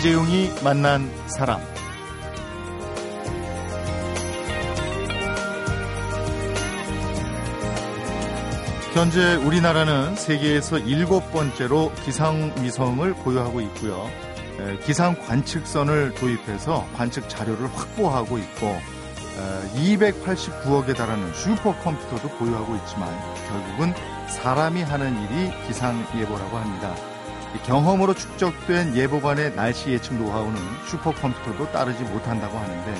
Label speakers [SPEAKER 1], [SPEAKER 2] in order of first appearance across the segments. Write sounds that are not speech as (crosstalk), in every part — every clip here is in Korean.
[SPEAKER 1] 이재용이 만난 사람. 현재 우리나라는 세계에서 일곱 번째로 기상 위성을 보유하고 있고요. 기상 관측선을 도입해서 관측 자료를 확보하고 있고 289억에 달하는 슈퍼컴퓨터도 보유하고 있지만 결국은 사람이 하는 일이 기상 예보라고 합니다. 경험으로 축적된 예보관의 날씨 예측 노하우는 슈퍼컴퓨터도 따르지 못한다고 하는데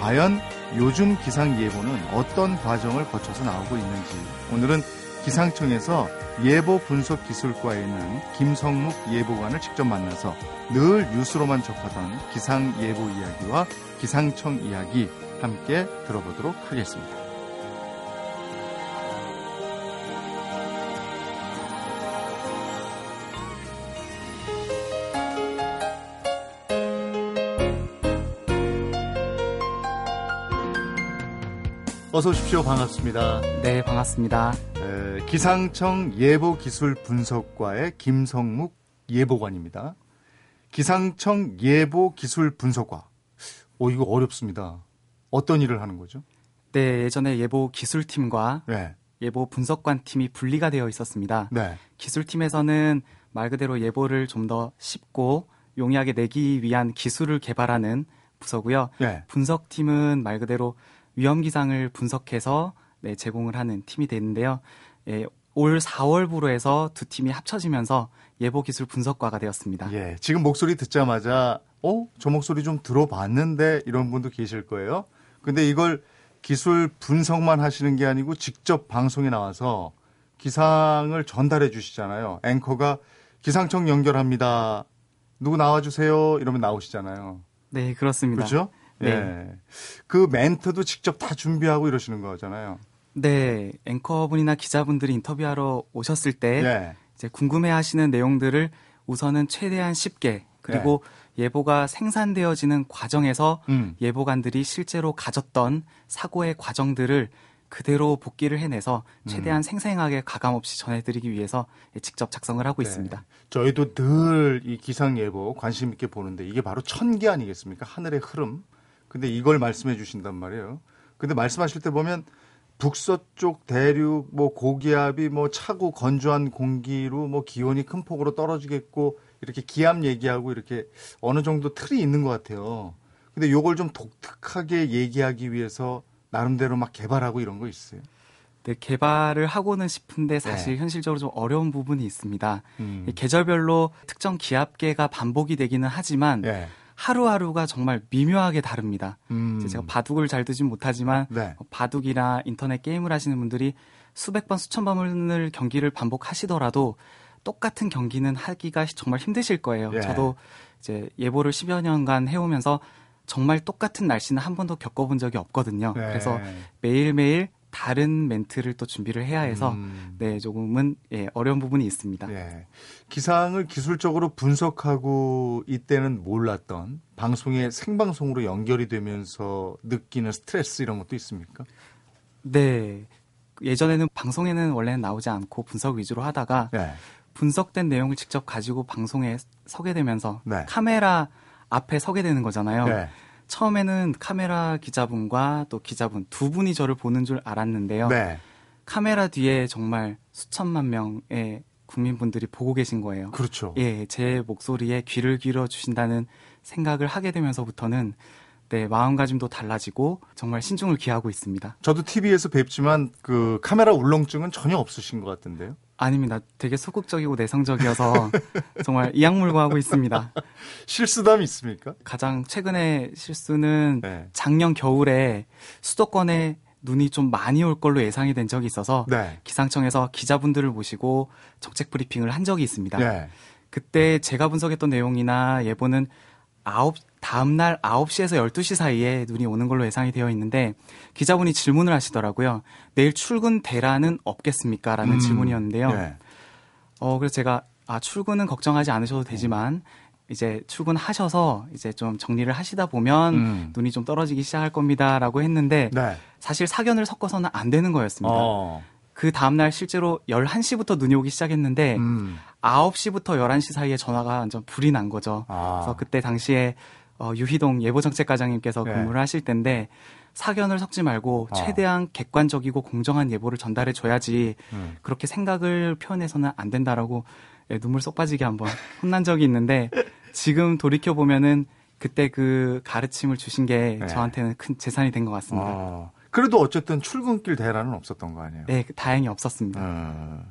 [SPEAKER 1] 과연 요즘 기상 예보는 어떤 과정을 거쳐서 나오고 있는지 오늘은 기상청에서 예보 분석 기술과에 있는 김성묵 예보관을 직접 만나서 늘 뉴스로만 접하던 기상 예보 이야기와 기상청 이야기 함께 들어보도록 하겠습니다. 어서 오십시오. 반갑습니다.
[SPEAKER 2] 네, 반갑습니다.
[SPEAKER 1] 에, 기상청 예보기술 분석과의 김성묵 예보관입니다. 기상청 예보기술 분석과. 오, 이거 어렵습니다. 어떤 일을 하는 거죠?
[SPEAKER 2] 네, 예전에 예보 기술팀과
[SPEAKER 1] 네.
[SPEAKER 2] 예보 분석관 팀이 분리가 되어 있었습니다.
[SPEAKER 1] 네.
[SPEAKER 2] 기술팀에서는 말 그대로 예보를 좀 더 쉽고 용이하게 내기 위한 기술을 개발하는 부서고요.
[SPEAKER 1] 네.
[SPEAKER 2] 분석팀은 말 그대로 위험 기상을 분석해서 네, 제공을 하는 팀이 되는데요. 예, 올 4월부로 해서 두 팀이 합쳐지면서 예보 기술 분석과가 되었습니다.
[SPEAKER 1] 예, 지금 목소리 듣자마자 어, 저 목소리 좀 들어봤는데 이런 분도 계실 거예요. 근데 이걸 기술 분석만 하시는 게 아니고 직접 방송에 나와서 기상을 전달해 주시잖아요. 앵커가 기상청 연결합니다. 누구 나와주세요. 이러면 나오시잖아요.
[SPEAKER 2] 네, 그렇습니다.
[SPEAKER 1] 그렇죠?
[SPEAKER 2] 네.
[SPEAKER 1] 네. 그 멘트도 직접 다 준비하고 이러시는 거잖아요.
[SPEAKER 2] 네, 앵커분이나 기자분들이 인터뷰하러 오셨을 때
[SPEAKER 1] 네.
[SPEAKER 2] 이제 궁금해하시는 내용들을 우선은 최대한 쉽게 그리고 예 보가 생산되어지는 과정에서
[SPEAKER 1] 음.
[SPEAKER 2] 예보관들이 실제로 가졌던 사고의 과정들을 그대로 복기를 해내서 최대한
[SPEAKER 1] 음.
[SPEAKER 2] 생생하게 가감 없이 전해드리기 위해서 직접 작성을 하고
[SPEAKER 1] 네.
[SPEAKER 2] 있습니다.
[SPEAKER 1] 저희도 늘 이 기상 예보 관심 있게 보는데 이게 바로 천기 아니겠습니까? 하늘의 흐름. 근데 이걸 말씀해 주신단 말이에요. 근데 말씀하실 때 보면 북서쪽 대륙 뭐 고기압이 뭐 차고 건조한 공기로 뭐 기온이 큰 폭으로 떨어지겠고 이렇게 기압 얘기하고 이렇게 어느 정도 틀이 있는 것 같아요. 근데 요걸 좀 독특하게 얘기하기 위해서 나름대로 막 개발하고 이런 거 있어요.
[SPEAKER 2] 네, 개발을 하고는 싶은데 사실
[SPEAKER 1] 네.
[SPEAKER 2] 현실적으로 좀 어려운 부분이 있습니다.
[SPEAKER 1] 음.
[SPEAKER 2] 이 계절별로 특정 기압계가 반복이 되기는 하지만
[SPEAKER 1] 예.
[SPEAKER 2] 하루하루가 정말 미묘하게 다릅니다.
[SPEAKER 1] 음.
[SPEAKER 2] 제가 바둑을 잘 두진 못하지만
[SPEAKER 1] 네.
[SPEAKER 2] 바둑이나 인터넷 게임을 하시는 분들이 수백 번 수천 번을 경기를 반복하시더라도 똑같은 경기는 하기가 정말 힘드실 거예요.
[SPEAKER 1] 예.
[SPEAKER 2] 저도 이제 예보를 10여 년간 해오면서 정말 똑같은 날씨는 한 번도 겪어본 적이 없거든요.
[SPEAKER 1] 네.
[SPEAKER 2] 그래서 매일매일 다른 멘트를 또 준비를 해야 해서
[SPEAKER 1] 음.
[SPEAKER 2] 네 조금은 예, 어려운 부분이 있습니다.
[SPEAKER 1] 예. 기상을 기술적으로 분석하고 이때는 몰랐던 방송에 생방송으로 연결이 되면서 느끼는 스트레스 이런 것도 있습니까?
[SPEAKER 2] 네. 예전에는 방송에는 원래는 나오지 않고 분석 위주로 하다가
[SPEAKER 1] 네.
[SPEAKER 2] 분석된 내용을 직접 가지고 방송에 서게 되면서
[SPEAKER 1] 네.
[SPEAKER 2] 카메라 앞에 서게 되는 거잖아요.
[SPEAKER 1] 네.
[SPEAKER 2] 처음에는 카메라 기자분과 또 기자분 두 분이 저를 보는 줄 알았는데요.
[SPEAKER 1] 네.
[SPEAKER 2] 카메라 뒤에 정말 수천만 명의 국민분들이 보고 계신 거예요.
[SPEAKER 1] 그렇죠.
[SPEAKER 2] 예, 제 목소리에 귀를 기울여 주신다는 생각을 하게 되면서부터는 네, 마음가짐도 달라지고 정말 신중을 기하고 있습니다.
[SPEAKER 1] 저도 TV에서 뵙지만 그 카메라 울렁증은 전혀 없으신 것 같은데요.
[SPEAKER 2] 아닙니다. 되게 소극적이고 내성적이어서 (laughs) 정말 이악물고 하고 있습니다.
[SPEAKER 1] 실수담 있습니까?
[SPEAKER 2] 가장 최근의 실수는
[SPEAKER 1] 네.
[SPEAKER 2] 작년 겨울에 수도권에 눈이 좀 많이 올 걸로 예상이 된 적이 있어서
[SPEAKER 1] 네.
[SPEAKER 2] 기상청에서 기자분들을 모시고 정책 브리핑을 한 적이 있습니다.
[SPEAKER 1] 네.
[SPEAKER 2] 그때 제가 분석했던 내용이나 예보는 아홉 다음 날 9시에서 12시 사이에 눈이 오는 걸로 예상이 되어 있는데 기자분이 질문을 하시더라고요. 내일 출근 대란은 없겠습니까? 라는
[SPEAKER 1] 음.
[SPEAKER 2] 질문이었는데요.
[SPEAKER 1] 네.
[SPEAKER 2] 어, 그래서 제가 아, 출근은 걱정하지 않으셔도 되지만 이제 출근하셔서 이제 좀 정리를 하시다 보면
[SPEAKER 1] 음.
[SPEAKER 2] 눈이 좀 떨어지기 시작할 겁니다라고 했는데
[SPEAKER 1] 네.
[SPEAKER 2] 사실 사견을 섞어서는 안 되는 거였습니다.
[SPEAKER 1] 어.
[SPEAKER 2] 그 다음날 실제로 11시부터 눈이 오기 시작했는데
[SPEAKER 1] 음.
[SPEAKER 2] 9시부터 11시 사이에 전화가 완전 불이 난 거죠.
[SPEAKER 1] 아.
[SPEAKER 2] 그래서 그때 당시에 어, 유희동 예보정책과장님께서
[SPEAKER 1] 네.
[SPEAKER 2] 근무를 하실 때인데 사견을 섞지 말고
[SPEAKER 1] 아.
[SPEAKER 2] 최대한 객관적이고 공정한 예보를 전달해 줘야지
[SPEAKER 1] 음.
[SPEAKER 2] 그렇게 생각을 표현해서는 안 된다라고 예, 눈물 쏙 빠지게 한번 혼난 적이 있는데 지금 돌이켜 보면은 그때 그 가르침을 주신 게
[SPEAKER 1] 네.
[SPEAKER 2] 저한테는 큰 재산이 된 것 같습니다.
[SPEAKER 1] 어. 그래도 어쨌든 출근길 대란은 없었던 거 아니에요?
[SPEAKER 2] 네, 다행히 없었습니다.
[SPEAKER 1] 어.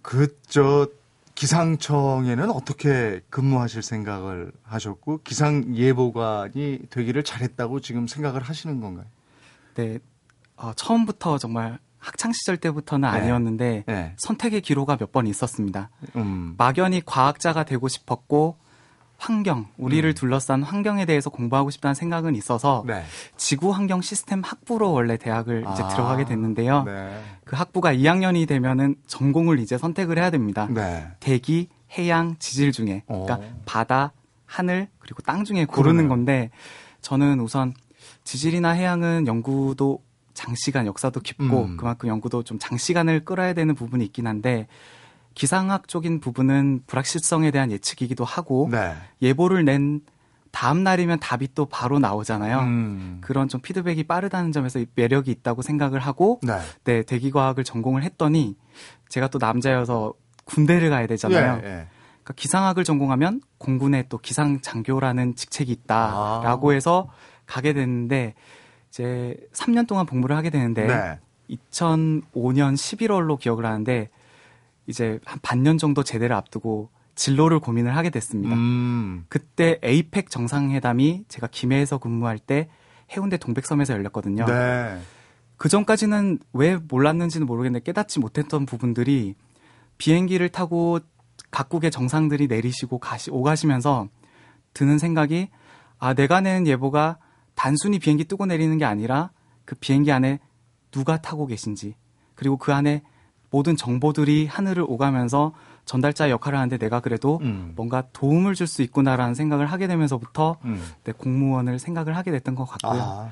[SPEAKER 1] 그, 저, 기상청에는 어떻게 근무하실 생각을 하셨고, 기상 예보관이 되기를 잘했다고 지금 생각을 하시는 건가요?
[SPEAKER 2] 네, 어, 처음부터 정말 학창 시절 때부터는
[SPEAKER 1] 네.
[SPEAKER 2] 아니었는데
[SPEAKER 1] 네.
[SPEAKER 2] 선택의 기로가 몇 번 있었습니다.
[SPEAKER 1] 음.
[SPEAKER 2] 막연히 과학자가 되고 싶었고 환경, 우리를
[SPEAKER 1] 음.
[SPEAKER 2] 둘러싼 환경에 대해서 공부하고 싶다는 생각은 있어서
[SPEAKER 1] 네.
[SPEAKER 2] 지구 환경 시스템 학부로 원래 대학을 이제
[SPEAKER 1] 아.
[SPEAKER 2] 들어가게 됐는데요.
[SPEAKER 1] 네.
[SPEAKER 2] 그 학부가 2학년이 되면은 전공을 이제 선택을 해야 됩니다.
[SPEAKER 1] 네.
[SPEAKER 2] 대기, 해양, 지질 중에 그러니까
[SPEAKER 1] 어.
[SPEAKER 2] 바다, 하늘 그리고 땅 중에 고르는
[SPEAKER 1] 그러네요.
[SPEAKER 2] 건데 저는 우선 지질이나 해양은 연구도 장시간 역사도 깊고
[SPEAKER 1] 음.
[SPEAKER 2] 그만큼 연구도 좀 장시간을 끌어야 되는 부분이 있긴 한데 기상학 쪽인 부분은 불확실성에 대한 예측이기도 하고
[SPEAKER 1] 네.
[SPEAKER 2] 예보를 낸 다음 날이면 답이 또 바로 나오잖아요.
[SPEAKER 1] 음.
[SPEAKER 2] 그런 좀 피드백이 빠르다는 점에서 매력이 있다고 생각을 하고
[SPEAKER 1] 네.
[SPEAKER 2] 네 대기과학을 전공을 했더니 제가 또 남자여서 군대를 가야 되잖아요.
[SPEAKER 1] 예, 예.
[SPEAKER 2] 그러니까 기상학을 전공하면 공군에 또 기상장교라는 직책이 있다라고
[SPEAKER 1] 아.
[SPEAKER 2] 해서 가게 됐는데 이제 3년 동안 복무를 하게 되는데
[SPEAKER 1] 네.
[SPEAKER 2] 2005년 11월로 기억을 하는데 이제 한 반년 정도 제대를 앞두고 진로를 고민을 하게 됐습니다.
[SPEAKER 1] 음.
[SPEAKER 2] 그때 에이펙 정상회담이 제가 김해에서 근무할 때 해운대 동백섬에서 열렸거든요.
[SPEAKER 1] 네.
[SPEAKER 2] 그 전까지는 왜 몰랐는지는 모르겠는데 깨닫지 못했던 부분들이 비행기를 타고 각국의 정상들이 내리시고 가시, 오가시면서 드는 생각이 아, 내가 내는 예보가 단순히 비행기 뜨고 내리는 게 아니라 그 비행기 안에 누가 타고 계신지 그리고 그 안에 모든 정보들이 하늘을 오가면서 전달자 역할을 하는데 내가 그래도
[SPEAKER 1] 음.
[SPEAKER 2] 뭔가 도움을 줄 수 있구나라는 생각을 하게 되면서부터
[SPEAKER 1] 음.
[SPEAKER 2] 네, 공무원을 생각을 하게 됐던 것 같고요.
[SPEAKER 1] 아.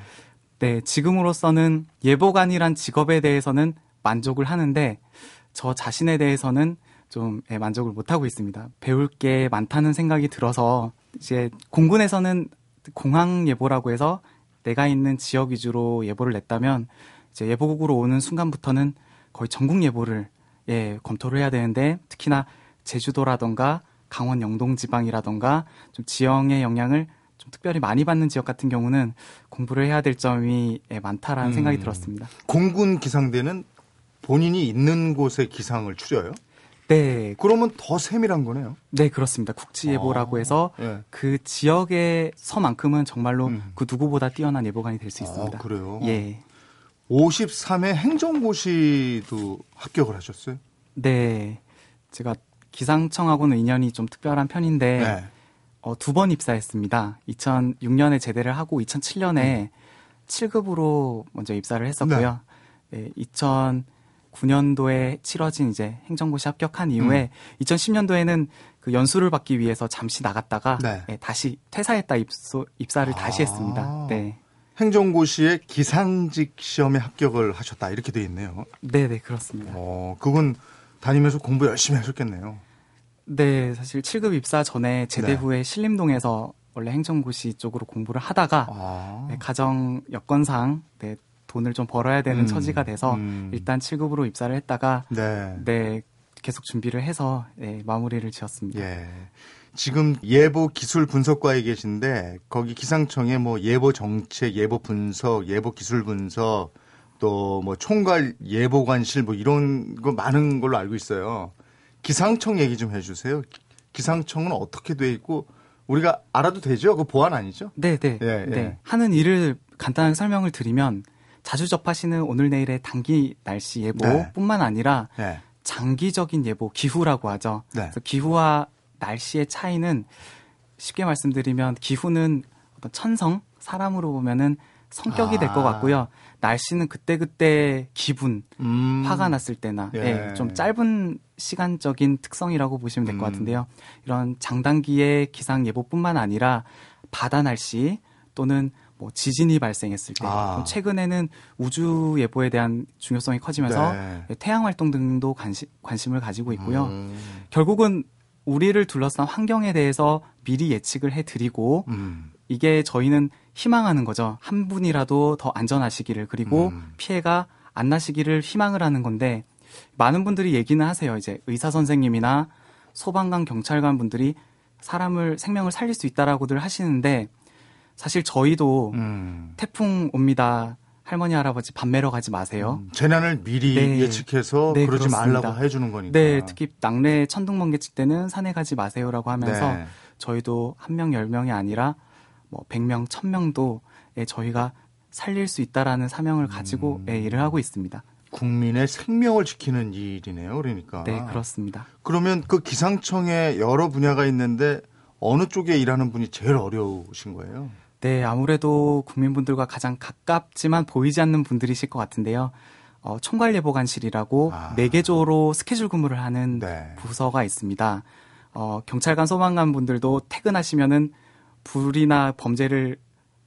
[SPEAKER 2] 네, 지금으로서는 예보관이란 직업에 대해서는 만족을 하는데 저 자신에 대해서는 좀 예, 만족을 못 하고 있습니다. 배울 게 많다는 생각이 들어서 이제 공군에서는 공항 예보라고 해서 내가 있는 지역 위주로 예보를 냈다면 이제 예보국으로 오는 순간부터는 거의 전국 예보를 예, 검토를 해야 되는데 특히나 제주도라던가 강원 영동 지방이라던가 좀 지형의 영향을 좀 특별히 많이 받는 지역 같은 경우는 공부를 해야 될 점이 예, 많다라는
[SPEAKER 1] 음.
[SPEAKER 2] 생각이 들었습니다.
[SPEAKER 1] 공군 기상대는 본인이 있는 곳의 기상을 추려요?
[SPEAKER 2] 네,
[SPEAKER 1] 그러면 더 세밀한 거네요.
[SPEAKER 2] 네 그렇습니다. 국지예보라고
[SPEAKER 1] 아,
[SPEAKER 2] 해서
[SPEAKER 1] 예.
[SPEAKER 2] 그 지역에서만큼은 정말로
[SPEAKER 1] 음.
[SPEAKER 2] 그 누구보다 뛰어난 예보관이 될 수 있습니다.
[SPEAKER 1] 아, 그래요?
[SPEAKER 2] 예,
[SPEAKER 1] 53회 행정고시도 합격을 하셨어요?
[SPEAKER 2] 네, 제가 기상청하고는 인연이 좀 특별한 편인데
[SPEAKER 1] 네.
[SPEAKER 2] 어, 두 번 입사했습니다. 2006년에 제대를 하고 2007년에 7급으로 먼저 입사를 했었고요. 네, 2009년도에 치러진 이제 행정고시 합격한 이후에 2010년도에는 그 연수를 받기 위해서 잠시 나갔다가
[SPEAKER 1] 네.
[SPEAKER 2] 예, 다시 퇴사했다 입소, 입사를 다시
[SPEAKER 1] 아.
[SPEAKER 2] 했습니다. 네.
[SPEAKER 1] 행정고시에 기상직 시험에 합격을 하셨다 이렇게 돼 있네요.
[SPEAKER 2] 네, 네, 그렇습니다.
[SPEAKER 1] 어, 그건 다니면서 공부 열심히 하셨겠네요.
[SPEAKER 2] 네, 사실 7급 입사 전에 제대
[SPEAKER 1] 네.
[SPEAKER 2] 후에 신림동에서 원래 행정고시 쪽으로 공부를 하다가
[SPEAKER 1] 아.
[SPEAKER 2] 네, 가정 여건상 네, 돈을 좀 벌어야 되는
[SPEAKER 1] 음,
[SPEAKER 2] 처지가 돼서
[SPEAKER 1] 음.
[SPEAKER 2] 일단 7급으로 입사를 했다가
[SPEAKER 1] 네.
[SPEAKER 2] 네, 계속 준비를 해서 네, 마무리를 지었습니다.
[SPEAKER 1] 예. 지금 예보 기술 분석과에 계신데 거기 기상청에 뭐 예보 정책, 예보 분석, 예보 기술 분석 또 뭐 총괄 예보관실 뭐 이런 거 많은 걸로 알고 있어요. 기상청 얘기 좀 해주세요. 기- 기상청은 어떻게 돼 있고 우리가 알아도 되죠? 그 보안 아니죠?
[SPEAKER 2] 네, 네,
[SPEAKER 1] 예,
[SPEAKER 2] 네.
[SPEAKER 1] 예.
[SPEAKER 2] 하는 일을 간단하게 설명을 드리면 자주 접하시는 오늘 내일의 단기 날씨
[SPEAKER 1] 네.
[SPEAKER 2] 예보뿐만 아니라
[SPEAKER 1] 네.
[SPEAKER 2] 장기적인 예보, 기후라고 하죠.
[SPEAKER 1] 네.
[SPEAKER 2] 그래서 기후와 날씨의 차이는 쉽게 말씀드리면 기후는 어떤 천성, 사람으로 보면은 성격이 될것
[SPEAKER 1] 아.
[SPEAKER 2] 같고요. 날씨는 그때그때 기분,
[SPEAKER 1] 음.
[SPEAKER 2] 화가 났을 때나
[SPEAKER 1] 예.
[SPEAKER 2] 예, 좀 짧은 시간적인 특성이라고 보시면 될것
[SPEAKER 1] 음.
[SPEAKER 2] 같은데요. 이런 장단기의 기상 예보뿐만 아니라 바다 날씨 또는 뭐 지진이 발생했을 때,
[SPEAKER 1] 아.
[SPEAKER 2] 최근에는 우주 예보에 대한 중요성이 커지면서
[SPEAKER 1] 네.
[SPEAKER 2] 태양 활동 등도 관심, 관심을 가지고 있고요.
[SPEAKER 1] 음.
[SPEAKER 2] 결국은 우리를 둘러싼 환경에 대해서 미리 예측을 해드리고
[SPEAKER 1] 음.
[SPEAKER 2] 이게 저희는 희망하는 거죠. 한 분이라도 더 안전하시기를 그리고
[SPEAKER 1] 음.
[SPEAKER 2] 피해가 안 나시기를 희망을 하는 건데 많은 분들이 얘기는 하세요. 이제 의사 선생님이나 소방관 경찰관 분들이 사람을 생명을 살릴 수 있다라고들 하시는데 사실 저희도
[SPEAKER 1] 음.
[SPEAKER 2] 태풍 옵니다. 할머니 할아버지 밥 매러 가지 마세요.
[SPEAKER 1] 음. 재난을 미리
[SPEAKER 2] 네.
[SPEAKER 1] 예측해서
[SPEAKER 2] 네,
[SPEAKER 1] 그러지
[SPEAKER 2] 그렇습니다.
[SPEAKER 1] 말라고 해주는 거니까.
[SPEAKER 2] 네, 특히 낙뢰 천둥번개 칠 때는 산에 가지 마세요라고 하면서
[SPEAKER 1] 네.
[SPEAKER 2] 저희도 한 명, 열 명이 아니라 뭐 100명, 1000명도 예, 저희가 살릴 수 있다라는 사명을 가지고
[SPEAKER 1] 음.
[SPEAKER 2] 예, 일을 하고 있습니다.
[SPEAKER 1] 국민의 생명을 지키는 일이네요. 그러니까.
[SPEAKER 2] 네, 그렇습니다.
[SPEAKER 1] 그러면 그 기상청에 여러 분야가 있는데 어느 쪽에 일하는 분이 제일 어려우신 거예요?
[SPEAKER 2] 네, 아무래도 국민분들과 가장 가깝지만 보이지 않는 분들이실 것 같은데요. 어, 총괄예보관실이라고
[SPEAKER 1] 아.
[SPEAKER 2] 네 4개조로 스케줄 근무를 하는
[SPEAKER 1] 네.
[SPEAKER 2] 부서가 있습니다. 어, 경찰관, 소방관 분들도 퇴근하시면은 불이나 범죄를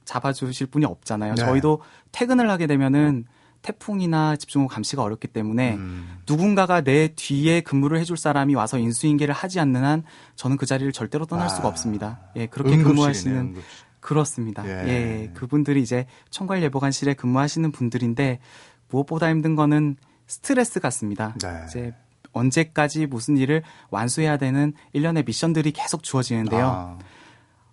[SPEAKER 2] 잡아주실 분이 없잖아요.
[SPEAKER 1] 네.
[SPEAKER 2] 저희도 퇴근을 하게 되면은 태풍이나 집중호우 감시가 어렵기 때문에
[SPEAKER 1] 음.
[SPEAKER 2] 누군가가 내 뒤에 근무를 해줄 사람이 와서 인수인계를 하지 않는 한 저는 그 자리를 절대로 떠날
[SPEAKER 1] 아.
[SPEAKER 2] 수가 없습니다. 예, 그렇게 근무하시는
[SPEAKER 1] 응급실.
[SPEAKER 2] 그렇습니다.
[SPEAKER 1] 예.
[SPEAKER 2] 예. 그분들이 이제 총괄예보관실에 근무하시는 분들인데 무엇보다 힘든 거는 스트레스 같습니다.
[SPEAKER 1] 네.
[SPEAKER 2] 이제 언제까지 무슨 일을 완수해야 되는 일련의 미션들이 계속 주어지는데요.
[SPEAKER 1] 아,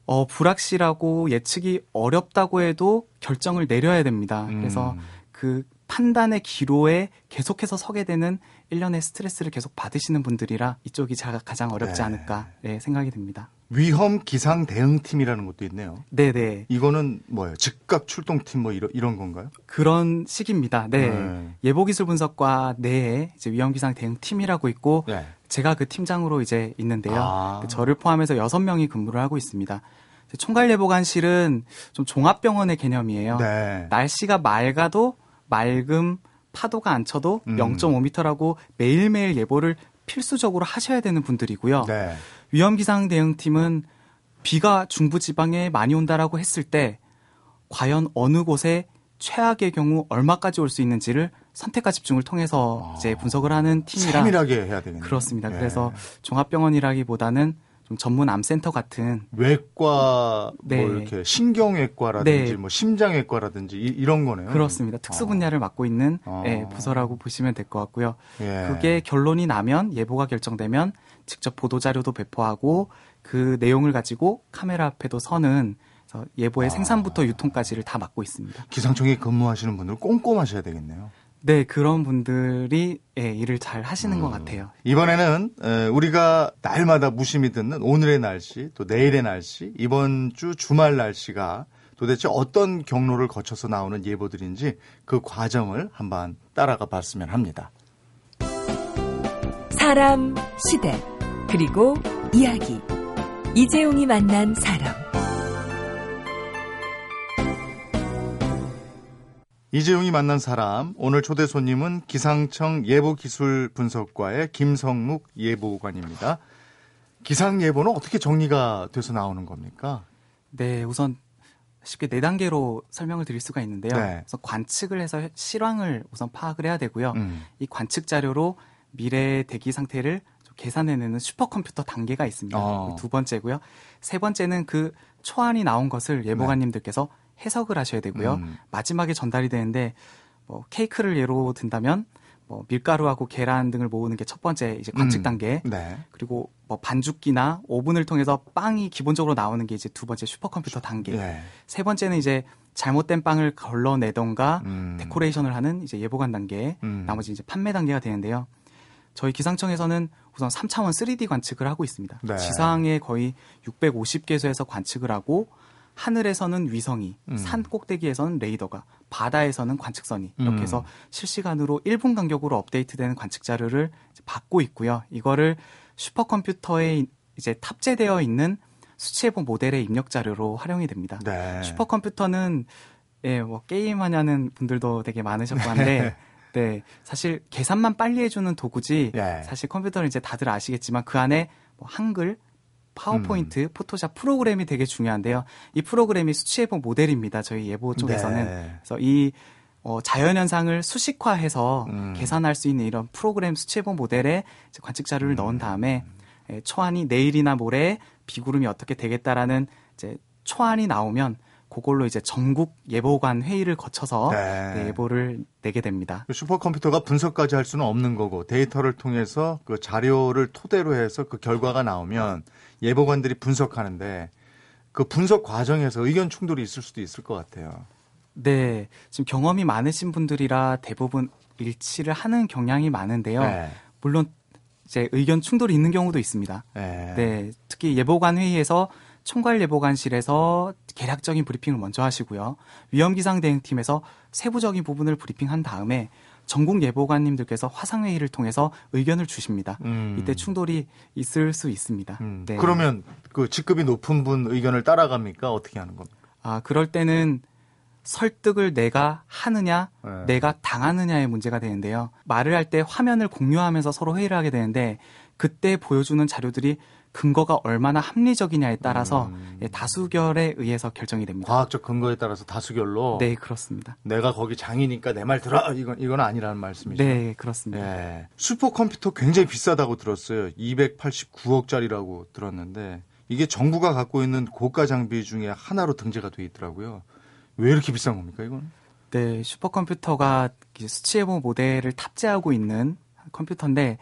[SPEAKER 2] 어, 불확실하고 예측이 어렵다고 해도 결정을 내려야 됩니다.
[SPEAKER 1] 음.
[SPEAKER 2] 그래서 그 판단의 기로에 계속해서 서게 되는 일련의 스트레스를 계속 받으시는 분들이라 이쪽이 자- 가장 어렵지
[SPEAKER 1] 네.
[SPEAKER 2] 않을까 네, 생각이 듭니다.
[SPEAKER 1] 위험 기상 대응팀이라는 것도 있네요.
[SPEAKER 2] 네네.
[SPEAKER 1] 이거는 뭐예요? 즉각 출동팀 뭐 이런, 이런 건가요?
[SPEAKER 2] 그런 식입니다. 네.
[SPEAKER 1] 네.
[SPEAKER 2] 예보기술 분석과 내에 이제 위험 기상 대응팀이라고 있고
[SPEAKER 1] 네.
[SPEAKER 2] 제가 그 팀장으로 이제 있는데요.
[SPEAKER 1] 아.
[SPEAKER 2] 저를 포함해서 여섯 명이 근무를 하고 있습니다. 총괄예보관실은 좀 종합병원의 개념이에요.
[SPEAKER 1] 네.
[SPEAKER 2] 날씨가 맑아도 맑음, 파도가 안 쳐도
[SPEAKER 1] 음.
[SPEAKER 2] 0.5m라고 매일매일 예보를 필수적으로 하셔야 되는 분들이고요.
[SPEAKER 1] 네.
[SPEAKER 2] 위험 기상 대응팀은 비가 중부 지방에 많이 온다라고 했을 때 과연 어느 곳에 최악의 경우 얼마까지 올 수 있는지를 선택과 집중을 통해서
[SPEAKER 1] 아.
[SPEAKER 2] 이제 분석을 하는 팀이라
[SPEAKER 1] 세밀하게 해야 되겠네요.
[SPEAKER 2] 그렇습니다.
[SPEAKER 1] 예.
[SPEAKER 2] 그래서 종합병원이라기보다는 좀 전문 암센터 같은
[SPEAKER 1] 외과
[SPEAKER 2] 네.
[SPEAKER 1] 뭐 이렇게 신경외과라든지
[SPEAKER 2] 네.
[SPEAKER 1] 뭐 심장외과라든지 이, 런 거네요.
[SPEAKER 2] 그렇습니다. 특수 분야를 맡고 있는
[SPEAKER 1] 아.
[SPEAKER 2] 예, 부서라고 보시면 될 것 같고요.
[SPEAKER 1] 예.
[SPEAKER 2] 그게 결론이 나면 예보가 결정되면 직접 보도 자료도 배포하고 그 내용을 가지고 카메라 앞에도 서는 예보의
[SPEAKER 1] 아.
[SPEAKER 2] 생산부터 유통까지를 다 맡고 있습니다.
[SPEAKER 1] 기상청에 근무하시는 분들 꼼꼼하셔야 되겠네요.
[SPEAKER 2] 네, 그런 분들이 예, 일을 잘 하시는 것 같아요.
[SPEAKER 1] 이번에는 에, 우리가 날마다 무심히 듣는 오늘의 날씨, 또 내일의 날씨, 이번 주 주말 날씨가 도대체 어떤 경로를 거쳐서 나오는 예보들인지 그 과정을 한번 따라가 봤으면 합니다.
[SPEAKER 3] 사람, 시대, 그리고 이야기. 이재용이 만난 사람.
[SPEAKER 1] 이재용이 만난 사람, 오늘 초대 손님은 기상청 예보기술 분석과의 김성묵 예보관입니다. 기상 예보는 어떻게 정리가 돼서 나오는 겁니까?
[SPEAKER 2] 네, 우선 쉽게 네 단계로 설명을 드릴 수가 있는데요.
[SPEAKER 1] 네.
[SPEAKER 2] 그래서 관측을 해서 실황을 우선 파악을 해야 되고요.
[SPEAKER 1] 음.
[SPEAKER 2] 이 관측 자료로 미래 대기 상태를 좀 계산해내는 슈퍼컴퓨터 단계가 있습니다.
[SPEAKER 1] 어.
[SPEAKER 2] 두 번째고요. 세 번째는 그 초안이 나온 것을 예보관님들께서 해석을 하셔야 되고요.
[SPEAKER 1] 음.
[SPEAKER 2] 마지막에 전달이 되는데 뭐 케이크를 예로 든다면 뭐 밀가루하고 계란 등을 모으는 게 첫 번째 이제 관측
[SPEAKER 1] 음.
[SPEAKER 2] 단계.
[SPEAKER 1] 네.
[SPEAKER 2] 그리고 뭐 반죽기나 오븐을 통해서 빵이 기본적으로 나오는 게 이제 두 번째 슈퍼컴퓨터 단계.
[SPEAKER 1] 예.
[SPEAKER 2] 세 번째는 이제 잘못된 빵을 걸러내던가
[SPEAKER 1] 음.
[SPEAKER 2] 데코레이션을 하는 이제 예보관 단계.
[SPEAKER 1] 음.
[SPEAKER 2] 나머지 이제 판매 단계가 되는데요. 저희 기상청에서는 우선 3차원 3D 관측을 하고 있습니다.
[SPEAKER 1] 네.
[SPEAKER 2] 지상에 거의 650개소에서 관측을 하고 하늘에서는 위성이,
[SPEAKER 1] 음.
[SPEAKER 2] 산 꼭대기에서는 레이더가, 바다에서는 관측선이 이렇게
[SPEAKER 1] 음.
[SPEAKER 2] 해서 실시간으로 1분 간격으로 업데이트되는 관측 자료를 받고 있고요. 이거를 슈퍼컴퓨터에 이제 탑재되어 있는 수치예보 모델의 입력 자료로 활용이 됩니다.
[SPEAKER 1] 네.
[SPEAKER 2] 슈퍼컴퓨터는 예, 뭐 게임 하냐는 분들도 되게 많으셨고 한데 (laughs) 네, 사실 계산만 빨리 해주는 도구지
[SPEAKER 1] 예.
[SPEAKER 2] 사실 컴퓨터는 이제 다들 아시겠지만 그 안에 뭐 한글 파워포인트, 포토샵 프로그램이 되게 중요한데요. 이 프로그램이 수치 예보 모델입니다. 저희 예보 쪽에서는.
[SPEAKER 1] 네.
[SPEAKER 2] 그래서 이 어, 자연현상을 수식화해서
[SPEAKER 1] 음.
[SPEAKER 2] 계산할 수 있는 이런 프로그램 수치예보 모델에 관측 자료를
[SPEAKER 1] 음.
[SPEAKER 2] 넣은 다음에 예, 초안이 내일이나 모레 비구름이 어떻게 되겠다라는 이제 초안이 나오면 그걸로 이제 전국 예보관 회의를 거쳐서
[SPEAKER 1] 네.
[SPEAKER 2] 네, 예보를 내게 됩니다.
[SPEAKER 1] 그 슈퍼컴퓨터가 분석까지 할 수는 없는 거고 데이터를 통해서 그 자료를 토대로 해서 그 결과가 나오면 예보관들이 분석하는데 그 분석 과정에서 의견 충돌이 있을 수도 있을 것 같아요.
[SPEAKER 2] 네, 지금 경험이 많으신 분들이라 대부분 일치를 하는 경향이 많은데요.
[SPEAKER 1] 네.
[SPEAKER 2] 물론 이제 의견 충돌이 있는 경우도 있습니다.
[SPEAKER 1] 네.
[SPEAKER 2] 네, 특히 예보관 회의에서 총괄 예보관실에서 개략적인 브리핑을 먼저 하시고요. 위험기상 대응팀에서 세부적인 부분을 브리핑한 다음에 전국 예보관님들께서 화상 회의를 통해서 의견을 주십니다.
[SPEAKER 1] 음.
[SPEAKER 2] 이때 충돌이 있을 수 있습니다.
[SPEAKER 1] 음.
[SPEAKER 2] 네.
[SPEAKER 1] 그러면 그 직급이 높은 분 의견을 따라갑니까? 어떻게 하는 겁니까?
[SPEAKER 2] 아, 그럴 때는 설득을 내가 하느냐,
[SPEAKER 1] 네.
[SPEAKER 2] 내가 당하느냐의 문제가 되는데요. 말을 할 때 화면을 공유하면서 서로 회의를 하게 되는데 그때 보여주는 자료들이 근거가 얼마나 합리적이냐에 따라서
[SPEAKER 1] 음.
[SPEAKER 2] 예, 다수결에 의해서 결정이 됩니다.
[SPEAKER 1] 과학적 근거에 따라서 다수결로
[SPEAKER 2] 네, 그렇습니다.
[SPEAKER 1] 내가 거기 장이니까 내 말 들어 이건 이건 아니라는 말씀이죠.
[SPEAKER 2] 네, 그렇습니다.
[SPEAKER 1] 예. 슈퍼컴퓨터 굉장히 비싸다고 들었어요. 289억짜리라고 들었는데 이게 정부가 갖고 있는 고가 장비 중에 하나로 등재가 돼 있더라고요. 왜 이렇게 비싼 겁니까, 이건?
[SPEAKER 2] 네, 슈퍼컴퓨터가 이 수치예보 모델을 탑재하고 있는 컴퓨터인데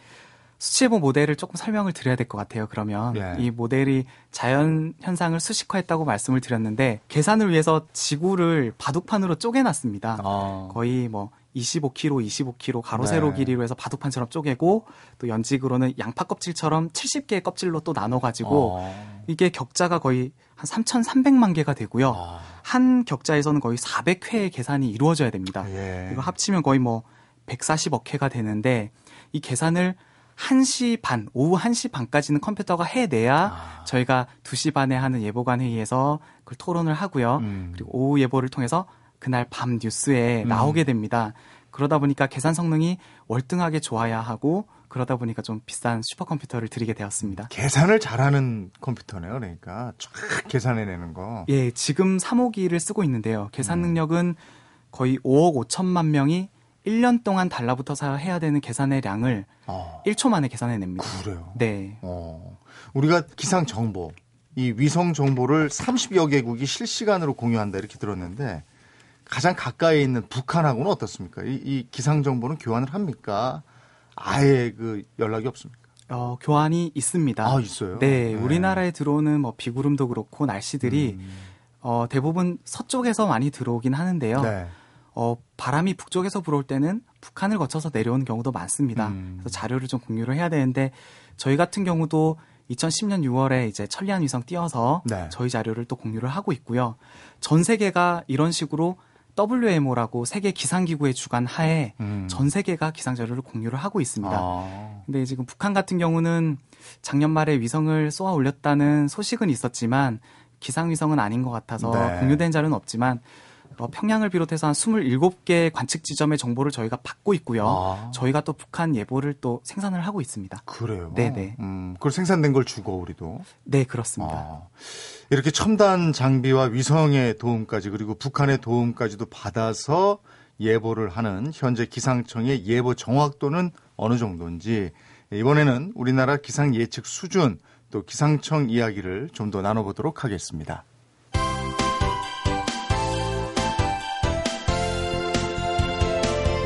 [SPEAKER 2] 수치예보 모델을 조금 설명을 드려야 될 것 같아요. 그러면
[SPEAKER 1] 예.
[SPEAKER 2] 이 모델이 자연 현상을 수식화했다고 말씀을 드렸는데 계산을 위해서 지구를 바둑판으로 쪼개놨습니다.
[SPEAKER 1] 아.
[SPEAKER 2] 거의 뭐 25km, 25km 가로 세로
[SPEAKER 1] 네.
[SPEAKER 2] 길이로 해서 바둑판처럼 쪼개고 또 연직으로는 양파 껍질처럼 70개의 껍질로 또 나눠 가지고
[SPEAKER 1] 어.
[SPEAKER 2] 이게 격자가 거의 한 3,300만 개가 되고요.
[SPEAKER 1] 아.
[SPEAKER 2] 한 격자에서는 거의 400회의 계산이 이루어져야 됩니다.
[SPEAKER 1] 예.
[SPEAKER 2] 이거 합치면 거의 뭐 140억 회가 되는데 이 계산을 1시 반, 오후 1시 반까지는 컴퓨터가 해내야
[SPEAKER 1] 아.
[SPEAKER 2] 저희가 2시 반에 하는 예보관 회의에서 그걸 토론을 하고요.
[SPEAKER 1] 음.
[SPEAKER 2] 그리고 오후 예보를 통해서 그날 밤 뉴스에
[SPEAKER 1] 음.
[SPEAKER 2] 나오게 됩니다. 그러다 보니까 계산 성능이 월등하게 좋아야 하고 그러다 보니까 좀 비싼 슈퍼컴퓨터를 드리게 되었습니다.
[SPEAKER 1] 계산을 잘하는 컴퓨터네요. 그러니까 쫙 계산해내는 거.
[SPEAKER 2] 예, 지금 3호기를 쓰고 있는데요. 계산
[SPEAKER 1] 음.
[SPEAKER 2] 능력은 거의 5억 5천만 명이 1년 동안 달라붙어서 해야 되는 계산의 량을
[SPEAKER 1] 어.
[SPEAKER 2] 1초 만에 계산해 냅니다.
[SPEAKER 1] 그래요.
[SPEAKER 2] 네.
[SPEAKER 1] 어. 우리가 기상 정보, 이 위성 정보를 30여 개국이 실시간으로 공유한다 이렇게 들었는데 가장 가까이 있는 북한하고는 어떻습니까? 이, 이 기상 정보는 교환을 합니까? 아예 그 연락이 없습니까?
[SPEAKER 2] 어, 교환이 있습니다.
[SPEAKER 1] 아, 있어요?
[SPEAKER 2] 네,
[SPEAKER 1] 네.
[SPEAKER 2] 우리나라에 들어오는 뭐 비구름도 그렇고 날씨들이
[SPEAKER 1] 음.
[SPEAKER 2] 어, 대부분 서쪽에서 많이 들어오긴 하는데요.
[SPEAKER 1] 네.
[SPEAKER 2] 어, 바람이 북쪽에서 불어올 때는 북한을 거쳐서 내려오는 경우도 많습니다.
[SPEAKER 1] 음.
[SPEAKER 2] 그래서 자료를 좀 공유를 해야 되는데 저희 같은 경우도 2010년 6월에 이제 천리안 위성 띄워서
[SPEAKER 1] 네.
[SPEAKER 2] 저희 자료를 또 공유를 하고 있고요. 전 세계가 이런 식으로 WMO라고 세계 기상기구의 주관 하에
[SPEAKER 1] 음.
[SPEAKER 2] 전 세계가 기상 자료를 공유를 하고 있습니다.
[SPEAKER 1] 아.
[SPEAKER 2] 근데 지금 북한 같은 경우는 작년 말에 위성을 쏘아 올렸다는 소식은 있었지만 기상 위성은 아닌 것 같아서
[SPEAKER 1] 네.
[SPEAKER 2] 공유된 자료는 없지만 어, 평양을 비롯해서 한 27개 관측 지점의 정보를 저희가 받고 있고요.
[SPEAKER 1] 아.
[SPEAKER 2] 저희가 또 북한 예보를 또 생산을 하고 있습니다.
[SPEAKER 1] 그래요.
[SPEAKER 2] 네네.
[SPEAKER 1] 음, 그걸 생산된 걸 주고 우리도.
[SPEAKER 2] 네, 그렇습니다.
[SPEAKER 1] 아, 이렇게 첨단 장비와 위성의 도움까지 그리고 북한의 도움까지도 받아서 예보를 하는 현재 기상청의 예보 정확도는 어느 정도인지 이번에는 우리나라 기상 예측 수준 또 기상청 이야기를 좀 더 나눠보도록 하겠습니다.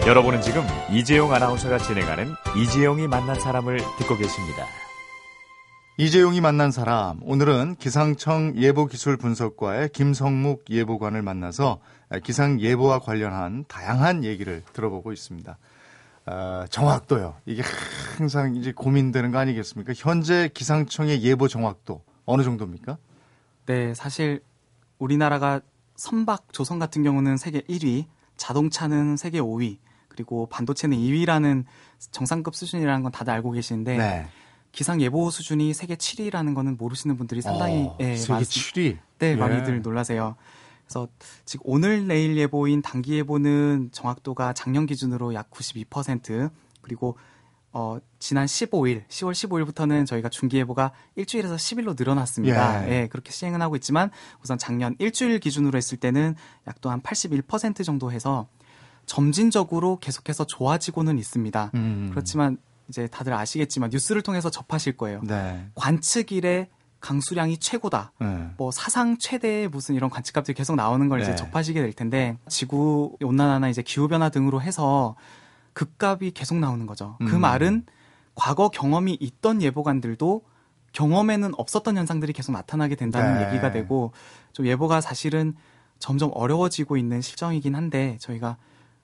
[SPEAKER 4] 여러분은 지금 이재용 아나운서가 진행하는 이재용이 만난 사람을 듣고 계십니다.
[SPEAKER 1] 이재용이 만난 사람 오늘은 기상청 예보기술분석과의 김성묵 예보관을 만나서 기상 예보와 관련한 다양한 얘기를 들어보고 있습니다. 어, 정확도요. 이게 항상 이제 고민되는 거 아니겠습니까? 현재 기상청의 예보 정확도 어느 정도입니까?
[SPEAKER 2] 네, 사실 우리나라가 선박 조선 같은 경우는 세계 1위, 자동차는 세계 5위, 그리고 반도체는 2위라는 정상급 수준이라는 건 다들 알고 계시는데
[SPEAKER 1] 네.
[SPEAKER 2] 기상 예보 수준이 세계 7위라는 거는 모르시는 분들이 상당히
[SPEAKER 1] 어,
[SPEAKER 2] 예,
[SPEAKER 1] 세계
[SPEAKER 2] 많-
[SPEAKER 1] 7위.
[SPEAKER 2] 네,
[SPEAKER 1] 예.
[SPEAKER 2] 많이들 놀라세요. 그래서 지금 오늘 내일 예보인 단기 예보는 정확도가 작년 기준으로 약 92% 그리고 어, 지난 15일, 10월 15일부터는 저희가 중기 예보가 일주일에서 10일로 늘어났습니다.
[SPEAKER 1] 예.
[SPEAKER 2] 예, 그렇게 시행은 하고 있지만 우선 작년 일주일 기준으로 했을 때는 약 또 한 81% 정도 해서 점진적으로 계속해서 좋아지고는 있습니다.
[SPEAKER 1] 음.
[SPEAKER 2] 그렇지만 이제 다들 아시겠지만 뉴스를 통해서 접하실 거예요.
[SPEAKER 1] 네.
[SPEAKER 2] 관측 일에 강수량이 최고다.
[SPEAKER 1] 네.
[SPEAKER 2] 뭐 사상 최대의 무슨 이런 관측값들이 계속 나오는 걸
[SPEAKER 1] 네.
[SPEAKER 2] 이제 접하시게 될 텐데 지구 온난화나 이제 기후 변화 등으로 해서 급값이 계속 나오는 거죠. 그
[SPEAKER 1] 음.
[SPEAKER 2] 말은 과거 경험이 있던 예보관들도 경험에는 없었던 현상들이 계속 나타나게 된다는
[SPEAKER 1] 네.
[SPEAKER 2] 얘기가 되고 좀 예보가 사실은 점점 어려워지고 있는 실정이긴 한데 저희가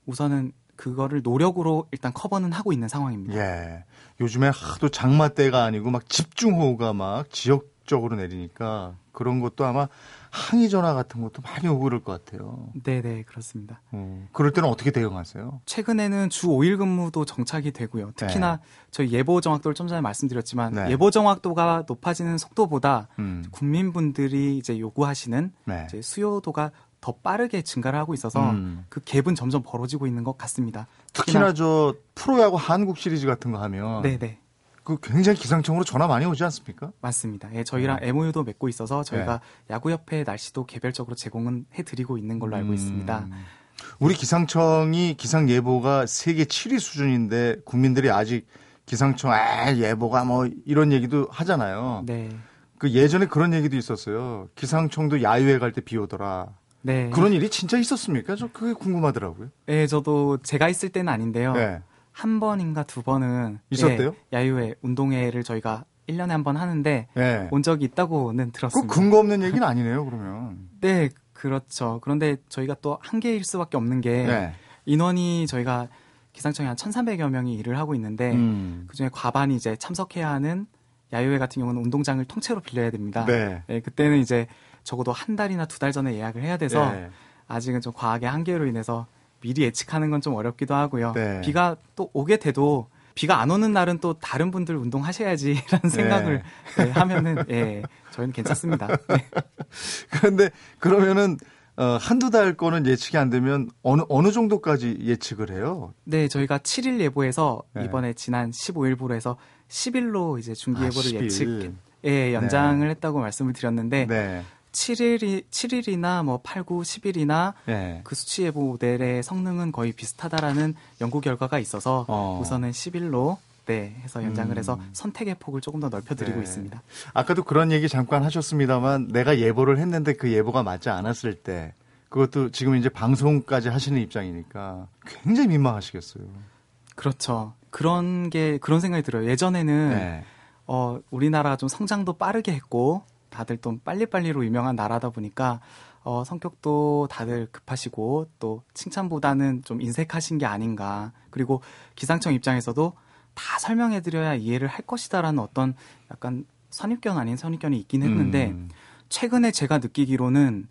[SPEAKER 2] 우선은 그거를 노력으로 일단 커버는 하고 있는 상황입니다.
[SPEAKER 1] 예. 요즘에 하도 장마 때가 아니고 막 집중호우가 막 지역적으로 내리니까 그런 것도 아마 항의 전화 같은 것도 많이 오고 그럴 것 같아요.
[SPEAKER 2] 네, 네, 그렇습니다.
[SPEAKER 1] 어, 그럴 때는 어떻게 대응하세요?
[SPEAKER 2] 최근에는 주 5일 근무도 정착이 되고요. 특히나 저희 예보 정확도를 좀 전에 말씀드렸지만
[SPEAKER 1] 네.
[SPEAKER 2] 예보 정확도가 높아지는 속도보다
[SPEAKER 1] 음.
[SPEAKER 2] 국민분들이 이제 요구하시는
[SPEAKER 1] 네.
[SPEAKER 2] 이제 수요도가 더 빠르게 증가를 하고 있어서
[SPEAKER 1] 음.
[SPEAKER 2] 그 갭은 점점 벌어지고 있는 것 같습니다.
[SPEAKER 1] 특히나 저 프로야구 한국 시리즈 같은 거 하면
[SPEAKER 2] 네, 네.
[SPEAKER 1] 그 굉장히 기상청으로 전화 많이 오지 않습니까?
[SPEAKER 2] 맞습니다. 예, 저희랑 MOU도 맺고 있어서 저희가
[SPEAKER 1] 네.
[SPEAKER 2] 야구협회 날씨도 개별적으로 제공은 해드리고 있는 걸로 알고 있습니다.
[SPEAKER 1] 음. 우리 기상청이 기상 예보가 세계 7위 수준인데 국민들이 아직 기상청 아 예보가 뭐 이런 얘기도 하잖아요.
[SPEAKER 2] 네.
[SPEAKER 1] 그 예전에 그런 얘기도 있었어요. 기상청도 야유회 갈 때 비 오더라.
[SPEAKER 2] 네.
[SPEAKER 1] 그런 일이 진짜 있었습니까? 저 그게 궁금하더라고요.
[SPEAKER 2] 예, 저도 제가 있을 때는 아닌데요.
[SPEAKER 1] 네.
[SPEAKER 2] 한 번인가 두 번은
[SPEAKER 1] 있었대요?
[SPEAKER 2] 예, 야유회 운동회를 저희가 1년에 한 번 하는데
[SPEAKER 1] 네.
[SPEAKER 2] 온 적이 있다고는
[SPEAKER 1] 그
[SPEAKER 2] 들었습니다.
[SPEAKER 1] 근거 없는 얘기는 아니네요, 그러면. (laughs)
[SPEAKER 2] 네, 그렇죠. 그런데 저희가 또 한계일 수밖에 없는 게
[SPEAKER 1] 네.
[SPEAKER 2] 인원이 저희가 기상청에 한 1,300여 명이 일을 하고 있는데
[SPEAKER 1] 음.
[SPEAKER 2] 그중에 과반이 이제 참석해야 하는 야유회 같은 경우는 운동장을 통째로 빌려야 됩니다.
[SPEAKER 1] 네.
[SPEAKER 2] 네, 그때는 이제 적어도 한 달이나 두 달 전에 예약을 해야 돼서
[SPEAKER 1] 네.
[SPEAKER 2] 아직은 좀 과학의 한계로 인해서 미리 예측하는 건 좀 어렵기도 하고요.
[SPEAKER 1] 네.
[SPEAKER 2] 비가 또 오게 돼도 비가 안 오는 날은 또 다른 분들 운동하셔야지라는 생각을 네, 하면은 예 저희는 괜찮습니다. 네. (laughs)
[SPEAKER 1] 그런데 그러면은 어, 한두 달 거는 예측이 안 되면 어느 어느 정도까지 예측을 해요?
[SPEAKER 2] 네, 저희가 7일 예보에서
[SPEAKER 1] 네.
[SPEAKER 2] 이번에 지난 15일부로 해서 10일로 이제 중기
[SPEAKER 1] 아,
[SPEAKER 2] 예보를
[SPEAKER 1] 10일.
[SPEAKER 2] 예측 예, 연장을 했다고 말씀을 드렸는데
[SPEAKER 1] 네.
[SPEAKER 2] 7일이 7일이나 뭐 8, 9, 10일이나
[SPEAKER 1] 네.
[SPEAKER 2] 그 수치 예보 모델의 성능은 거의 비슷하다라는 연구 결과가 있어서
[SPEAKER 1] 어.
[SPEAKER 2] 우선은 10일로 네, 해서 연장을
[SPEAKER 1] 음.
[SPEAKER 2] 해서 선택의 폭을 조금 더 넓혀드리고
[SPEAKER 1] 네.
[SPEAKER 2] 있습니다.
[SPEAKER 1] 아까도 그런 얘기 잠깐 하셨습니다만 내가 예보를 했는데 그 예보가 맞지 않았을 때 그것도 지금 이제 방송까지 하시는 입장이니까 굉장히 민망하시겠어요.
[SPEAKER 2] 그렇죠. 그런 게 그런 생각이 들어요. 예전에는
[SPEAKER 1] 네.
[SPEAKER 2] 어, 우리나라가 좀 성장도 빠르게 했고, 다들 좀 빨리빨리로 유명한 나라다 보니까, 어, 성격도 다들 급하시고, 또 칭찬보다는 좀 인색하신 게 아닌가. 그리고 기상청 입장에서도 다 설명해드려야 이해를 할 것이다라는 어떤 약간 선입견 아닌 선입견이 있긴 했는데,
[SPEAKER 1] 음.
[SPEAKER 2] 최근에 제가 느끼기로는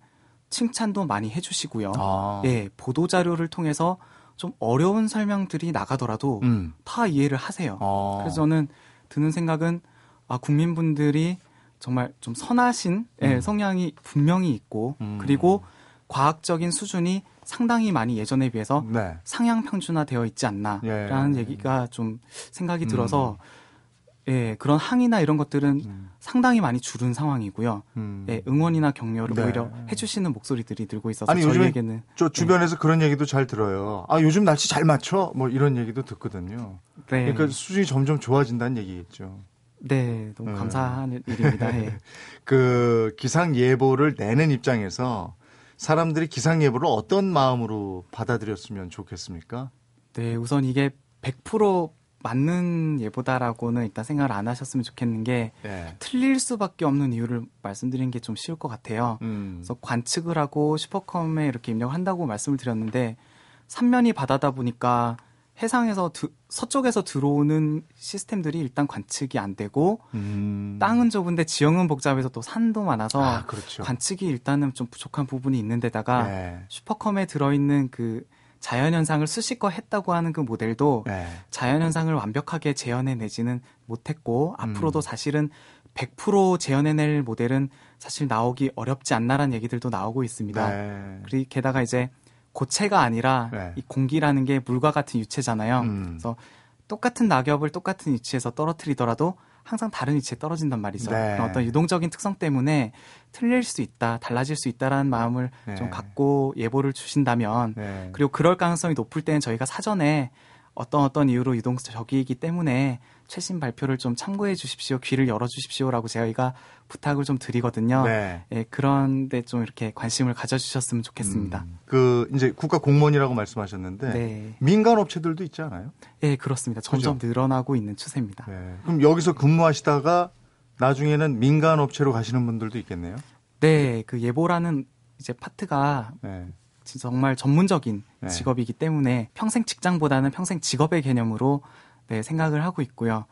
[SPEAKER 2] 칭찬도 많이 해주시고요.
[SPEAKER 1] 아.
[SPEAKER 2] 예, 보도 자료를 통해서 좀 어려운 설명들이 나가더라도
[SPEAKER 1] 음.
[SPEAKER 2] 다 이해를 하세요.
[SPEAKER 1] 아.
[SPEAKER 2] 그래서 저는 드는 생각은 아 국민분들이 정말 좀 선하신 예,
[SPEAKER 1] 음.
[SPEAKER 2] 성향이 분명히 있고
[SPEAKER 1] 음.
[SPEAKER 2] 그리고 과학적인 수준이 상당히 많이 예전에 비해서
[SPEAKER 1] 네.
[SPEAKER 2] 상향 평준화되어 있지 않나라는
[SPEAKER 1] 예.
[SPEAKER 2] 얘기가 좀 생각이 들어서 예 그런 항의나 이런 것들은
[SPEAKER 1] 음.
[SPEAKER 2] 상당히 많이 줄은 상황이고요.
[SPEAKER 1] 음.
[SPEAKER 2] 예, 응원이나 격려를
[SPEAKER 1] 네.
[SPEAKER 2] 오히려 해주시는 목소리들이 들고 있어서
[SPEAKER 1] 아니,
[SPEAKER 2] 저희에게는
[SPEAKER 1] 저 주변에서 그런 얘기도 잘 들어요. 아 요즘 날씨 잘 맞춰 뭐 이런 얘기도 듣거든요.
[SPEAKER 2] 네,
[SPEAKER 1] 그러니까 수준이 점점 좋아진다는 얘기겠죠.
[SPEAKER 2] 네 너무
[SPEAKER 1] 네.
[SPEAKER 2] 감사한 일입니다. 예. (laughs)
[SPEAKER 1] 그 기상 예보를 내는 입장에서 사람들이 기상 예보를 어떤 마음으로 받아들였으면 좋겠습니까?
[SPEAKER 2] 네, 우선 이게 100% 맞는 예보다라고는 일단 생각을 안 하셨으면 좋겠는 게
[SPEAKER 1] 예.
[SPEAKER 2] 틀릴 수밖에 없는 이유를 말씀드리는 게좀 쉬울 것 같아요.
[SPEAKER 1] 음.
[SPEAKER 2] 그래서 관측을 하고 슈퍼컴에 이렇게 입력을 한다고 말씀을 드렸는데 삼면이 바다다 보니까 해상에서 드- 서쪽에서 들어오는 시스템들이 일단 관측이 안 되고
[SPEAKER 1] 음.
[SPEAKER 2] 땅은 좁은데 지형은 복잡해서 또 산도 많아서
[SPEAKER 1] 아, 그렇죠.
[SPEAKER 2] 관측이 일단은 좀 부족한 부분이 있는데다가
[SPEAKER 1] 네.
[SPEAKER 2] 슈퍼컴에 들어있는 그 자연현상을 수식화 했다고 하는 그 모델도
[SPEAKER 1] 네.
[SPEAKER 2] 자연현상을 완벽하게 재현해내지는 못했고 앞으로도
[SPEAKER 1] 음.
[SPEAKER 2] 사실은 100% 재현해낼 모델은 사실 나오기 어렵지 않나라는 얘기들도 나오고 있습니다.
[SPEAKER 1] 네.
[SPEAKER 2] 그리고 게다가 이제 고체가 아니라
[SPEAKER 1] 네.
[SPEAKER 2] 이 공기라는 게 물과 같은 유체잖아요.
[SPEAKER 1] 음.
[SPEAKER 2] 그래서 똑같은 낙엽을 똑같은 위치에서 떨어뜨리더라도 항상 다른 위치에 떨어진단 말이죠.
[SPEAKER 1] 네.
[SPEAKER 2] 어떤 유동적인 특성 때문에 틀릴 수 있다, 달라질 수 있다라는 마음을
[SPEAKER 1] 네.
[SPEAKER 2] 좀 갖고 예보를 주신다면
[SPEAKER 1] 네.
[SPEAKER 2] 그리고 그럴 가능성이 높을 때는 저희가 사전에 어떤 어떤 이유로 유동적이기 때문에 최신 발표를 좀 참고해 주십시오. 귀를 열어 주십시오라고 저희가 부탁을 좀 드리거든요.
[SPEAKER 1] 네.
[SPEAKER 2] 예, 그런데 좀 이렇게 관심을 가져 주셨으면 좋겠습니다.
[SPEAKER 1] 음, 그 이제 국가 공무원이라고 말씀하셨는데
[SPEAKER 2] 네.
[SPEAKER 1] 민간 업체들도 있지 않아요?
[SPEAKER 2] 예, 그렇습니다. 점점 늘어나고 있는 추세입니다.
[SPEAKER 1] 네. 그럼 여기서 근무하시다가 나중에는 민간 업체로 가시는 분들도 있겠네요.
[SPEAKER 2] 네, 그 예보라는 이제 파트가
[SPEAKER 1] 네.
[SPEAKER 2] 정말 전문적인
[SPEAKER 1] 네.
[SPEAKER 2] 직업이기 때문에 평생 직장보다는 평생 직업의 개념으로 네, 생각을 하고 있고요.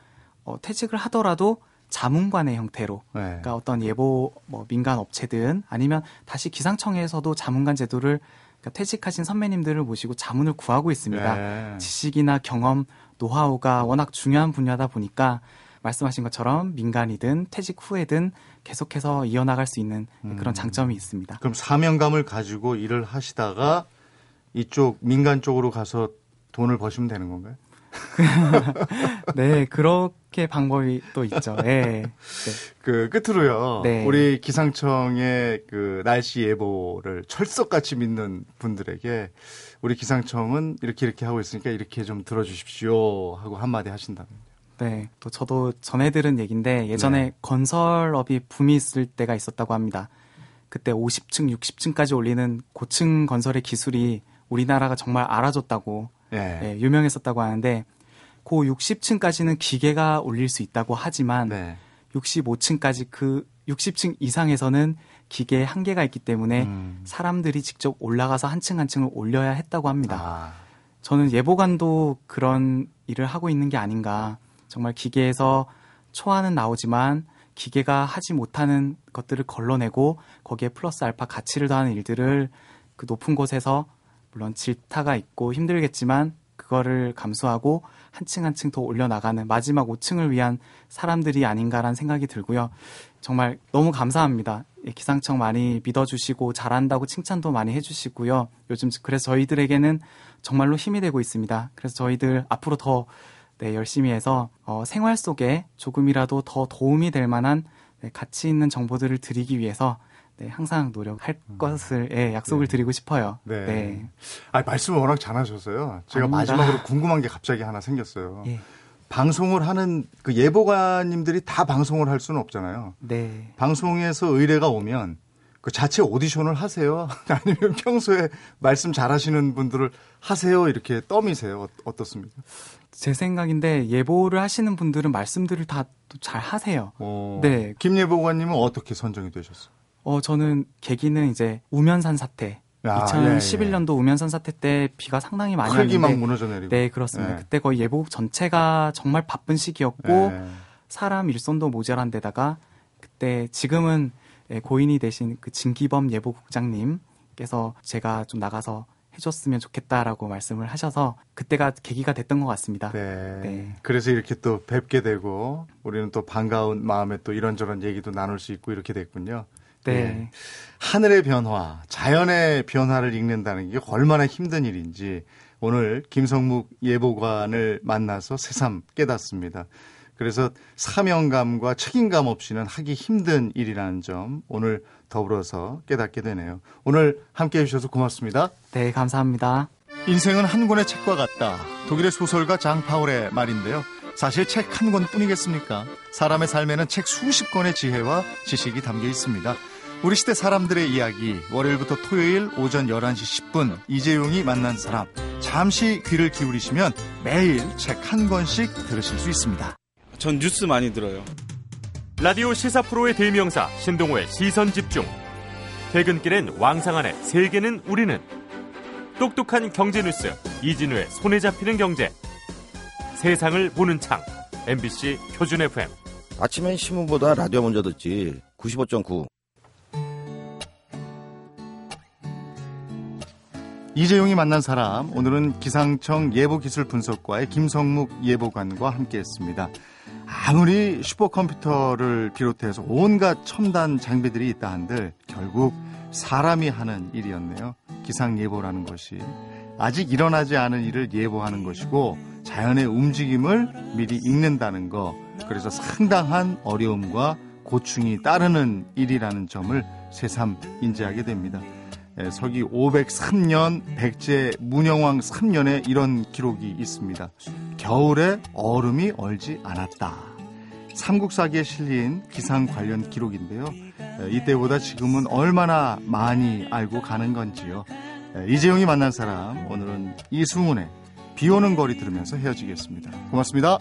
[SPEAKER 2] 어, 퇴직을 하더라도 자문관의 형태로
[SPEAKER 1] 네.
[SPEAKER 2] 그러니까 어떤 예보 뭐 민간 업체든 아니면 다시 기상청에서도 자문관 제도를 그러니까 퇴직하신 선배님들을 모시고 자문을 구하고 있습니다.
[SPEAKER 1] 네.
[SPEAKER 2] 지식이나 경험, 노하우가 워낙 중요한 분야다 보니까 말씀하신 것처럼 민간이든 퇴직 후에든 계속해서 이어나갈 수 있는
[SPEAKER 1] 음.
[SPEAKER 2] 그런 장점이 있습니다.
[SPEAKER 1] 그럼 사명감을 가지고 일을 하시다가 이쪽 민간 쪽으로 가서 돈을 버시면 되는 건가요? (laughs)
[SPEAKER 2] 네, 그렇게 방법이 또 있죠. 네. 네.
[SPEAKER 1] 그 끝으로요.
[SPEAKER 2] 네.
[SPEAKER 1] 우리 기상청의 그 날씨 예보를 철석같이 믿는 분들에게 우리 기상청은 이렇게 이렇게 하고 있으니까 이렇게 좀 들어주십시오 하고 한마디 하신다면.
[SPEAKER 2] 네, 또 저도 전해 들은 얘기인데 예전에
[SPEAKER 1] 네.
[SPEAKER 2] 건설업이 붐이 있을 때가 있었다고 합니다. 그때 50층, 60층까지 올리는 고층 건설의 기술이 우리나라가 정말 알아줬다고
[SPEAKER 1] 예.
[SPEAKER 2] 예, 유명했었다고 하는데 그 60층까지는 기계가 올릴 수 있다고 하지만
[SPEAKER 1] 네.
[SPEAKER 2] 65층까지 그 60층 이상에서는 기계의 한계가 있기 때문에
[SPEAKER 1] 음.
[SPEAKER 2] 사람들이 직접 올라가서 한 층 한 층을 올려야 했다고 합니다.
[SPEAKER 1] 아,
[SPEAKER 2] 저는 예보관도 그런 일을 하고 있는 게 아닌가. 정말 기계에서 초안은 나오지만 기계가 하지 못하는 것들을 걸러내고 거기에 플러스 알파 가치를 더하는 일들을 그 높은 곳에서 물론 질타가 있고 힘들겠지만 그거를 감수하고 한층 한층 더 올려나가는 마지막 5층을 위한 사람들이 아닌가라는 생각이 들고요. 정말 너무 감사합니다. 예, 기상청 많이 믿어주시고 잘한다고 칭찬도 많이 해주시고요. 요즘 그래서 저희들에게는 정말로 힘이 되고 있습니다. 그래서 저희들 앞으로 더 네, 열심히 해서 어, 생활 속에 조금이라도 더 도움이 될 만한 네, 가치 있는 정보들을 드리기 위해서 네, 항상 노력할 것을 예, 약속을
[SPEAKER 1] 네.
[SPEAKER 2] 드리고 싶어요.
[SPEAKER 1] 네.
[SPEAKER 2] 네.
[SPEAKER 1] 아, 말씀을 워낙 잘하셔서요. 제가
[SPEAKER 2] 아닙니다.
[SPEAKER 1] 마지막으로 (laughs) 궁금한 게 갑자기 하나 생겼어요.
[SPEAKER 2] 예.
[SPEAKER 1] 방송을 하는 그 예보관님들이 다 방송을 할 수는 없잖아요.
[SPEAKER 2] 네.
[SPEAKER 1] 방송에서 의뢰가 오면 그 자체 오디션을 하세요? (laughs) 아니면 평소에 말씀 잘하시는 분들을 하세요? 이렇게 떠미세요? 어- 어떻습니까?
[SPEAKER 2] 제 생각인데 예보를 하시는 분들은 말씀들을 다 잘 하세요.
[SPEAKER 1] 어,
[SPEAKER 2] 네.
[SPEAKER 1] 김 예보관님은 어떻게 선정이 되셨어요?
[SPEAKER 2] 어, 저는 계기는 이제 우면산 사태.
[SPEAKER 1] 야,
[SPEAKER 2] 2011년도 우면산 사태 때 비가 상당히 많이
[SPEAKER 1] 막
[SPEAKER 2] 왔는데
[SPEAKER 1] 무너져 내리고.
[SPEAKER 2] 네, 그렇습니다.
[SPEAKER 1] 네.
[SPEAKER 2] 그때 거의 예보국 전체가 정말 바쁜 시기였고
[SPEAKER 1] 네.
[SPEAKER 2] 사람 일손도 모자란 데다가 그때 지금은 예, 고인이 되신 그 진기범 예보국장님께서 제가 좀 나가서 해줬으면 좋겠다라고 말씀을 하셔서 그때가 계기가 됐던 것 같습니다.
[SPEAKER 1] 네.
[SPEAKER 2] 네.
[SPEAKER 1] 그래서 이렇게 또 뵙게 되고 우리는 또 반가운 마음에 또 이런저런 얘기도 나눌 수 있고 이렇게 됐군요.
[SPEAKER 2] 네.
[SPEAKER 1] 예. 하늘의 변화, 자연의 변화를 읽는다는 게 얼마나 힘든 일인지 오늘 김성묵 예보관을 만나서 새삼 깨닫습니다. 그래서 사명감과 책임감 없이는 하기 힘든 일이라는 점 오늘 더불어서 깨닫게 되네요. 오늘 함께 해주셔서 고맙습니다.
[SPEAKER 2] 네, 감사합니다.
[SPEAKER 1] 인생은 한 권의 책과 같다. 독일의 소설가 장 파울의 말인데요. 사실 책 한 권뿐이겠습니까? 사람의 삶에는 책 수십 권의 지혜와 지식이 담겨 있습니다. 우리 시대 사람들의 이야기 월요일부터 토요일 오전 11시 10분 이재용이 만난 사람 잠시 귀를 기울이시면 매일 책 한 권씩 들으실 수 있습니다.
[SPEAKER 5] 전 뉴스 많이 들어요.
[SPEAKER 4] 라디오 시사 프로의 대명사 신동호의 시선 집중. 퇴근길엔 왕상한의 세계는 우리는 똑똑한 경제 뉴스 이진우의 손에 잡히는 경제. 세상을 보는 창 MBC 표준 FM.
[SPEAKER 6] 아침엔 신문보다 라디오 먼저 듣지. 95.9.
[SPEAKER 1] 이재용이 만난 사람 오늘은 기상청 예보기술 분석과의 김성묵 예보관과 함께했습니다. 아무리 슈퍼컴퓨터를 비롯해서 온갖 첨단 장비들이 있다 한들 결국 사람이 하는 일이었네요. 기상 예보라는 것이 아직 일어나지 않은 일을 예보하는 것이고 자연의 움직임을 미리 읽는다는 거 그래서 상당한 어려움과 고충이 따르는 일이라는 점을 새삼 인지하게 됩니다. 예, 서기 503년 백제 문영왕 3년에 이런 기록이 있습니다. 겨울에 얼음이 얼지 않았다. 삼국사기에 실린 기상 관련 기록인데요. 예, 이때보다 지금은 얼마나 많이 알고 가는 건지요. 예, 이재용이 만난 사람 오늘은 이승훈의 비 오는 거리 들으면서 헤어지겠습니다. 고맙습니다.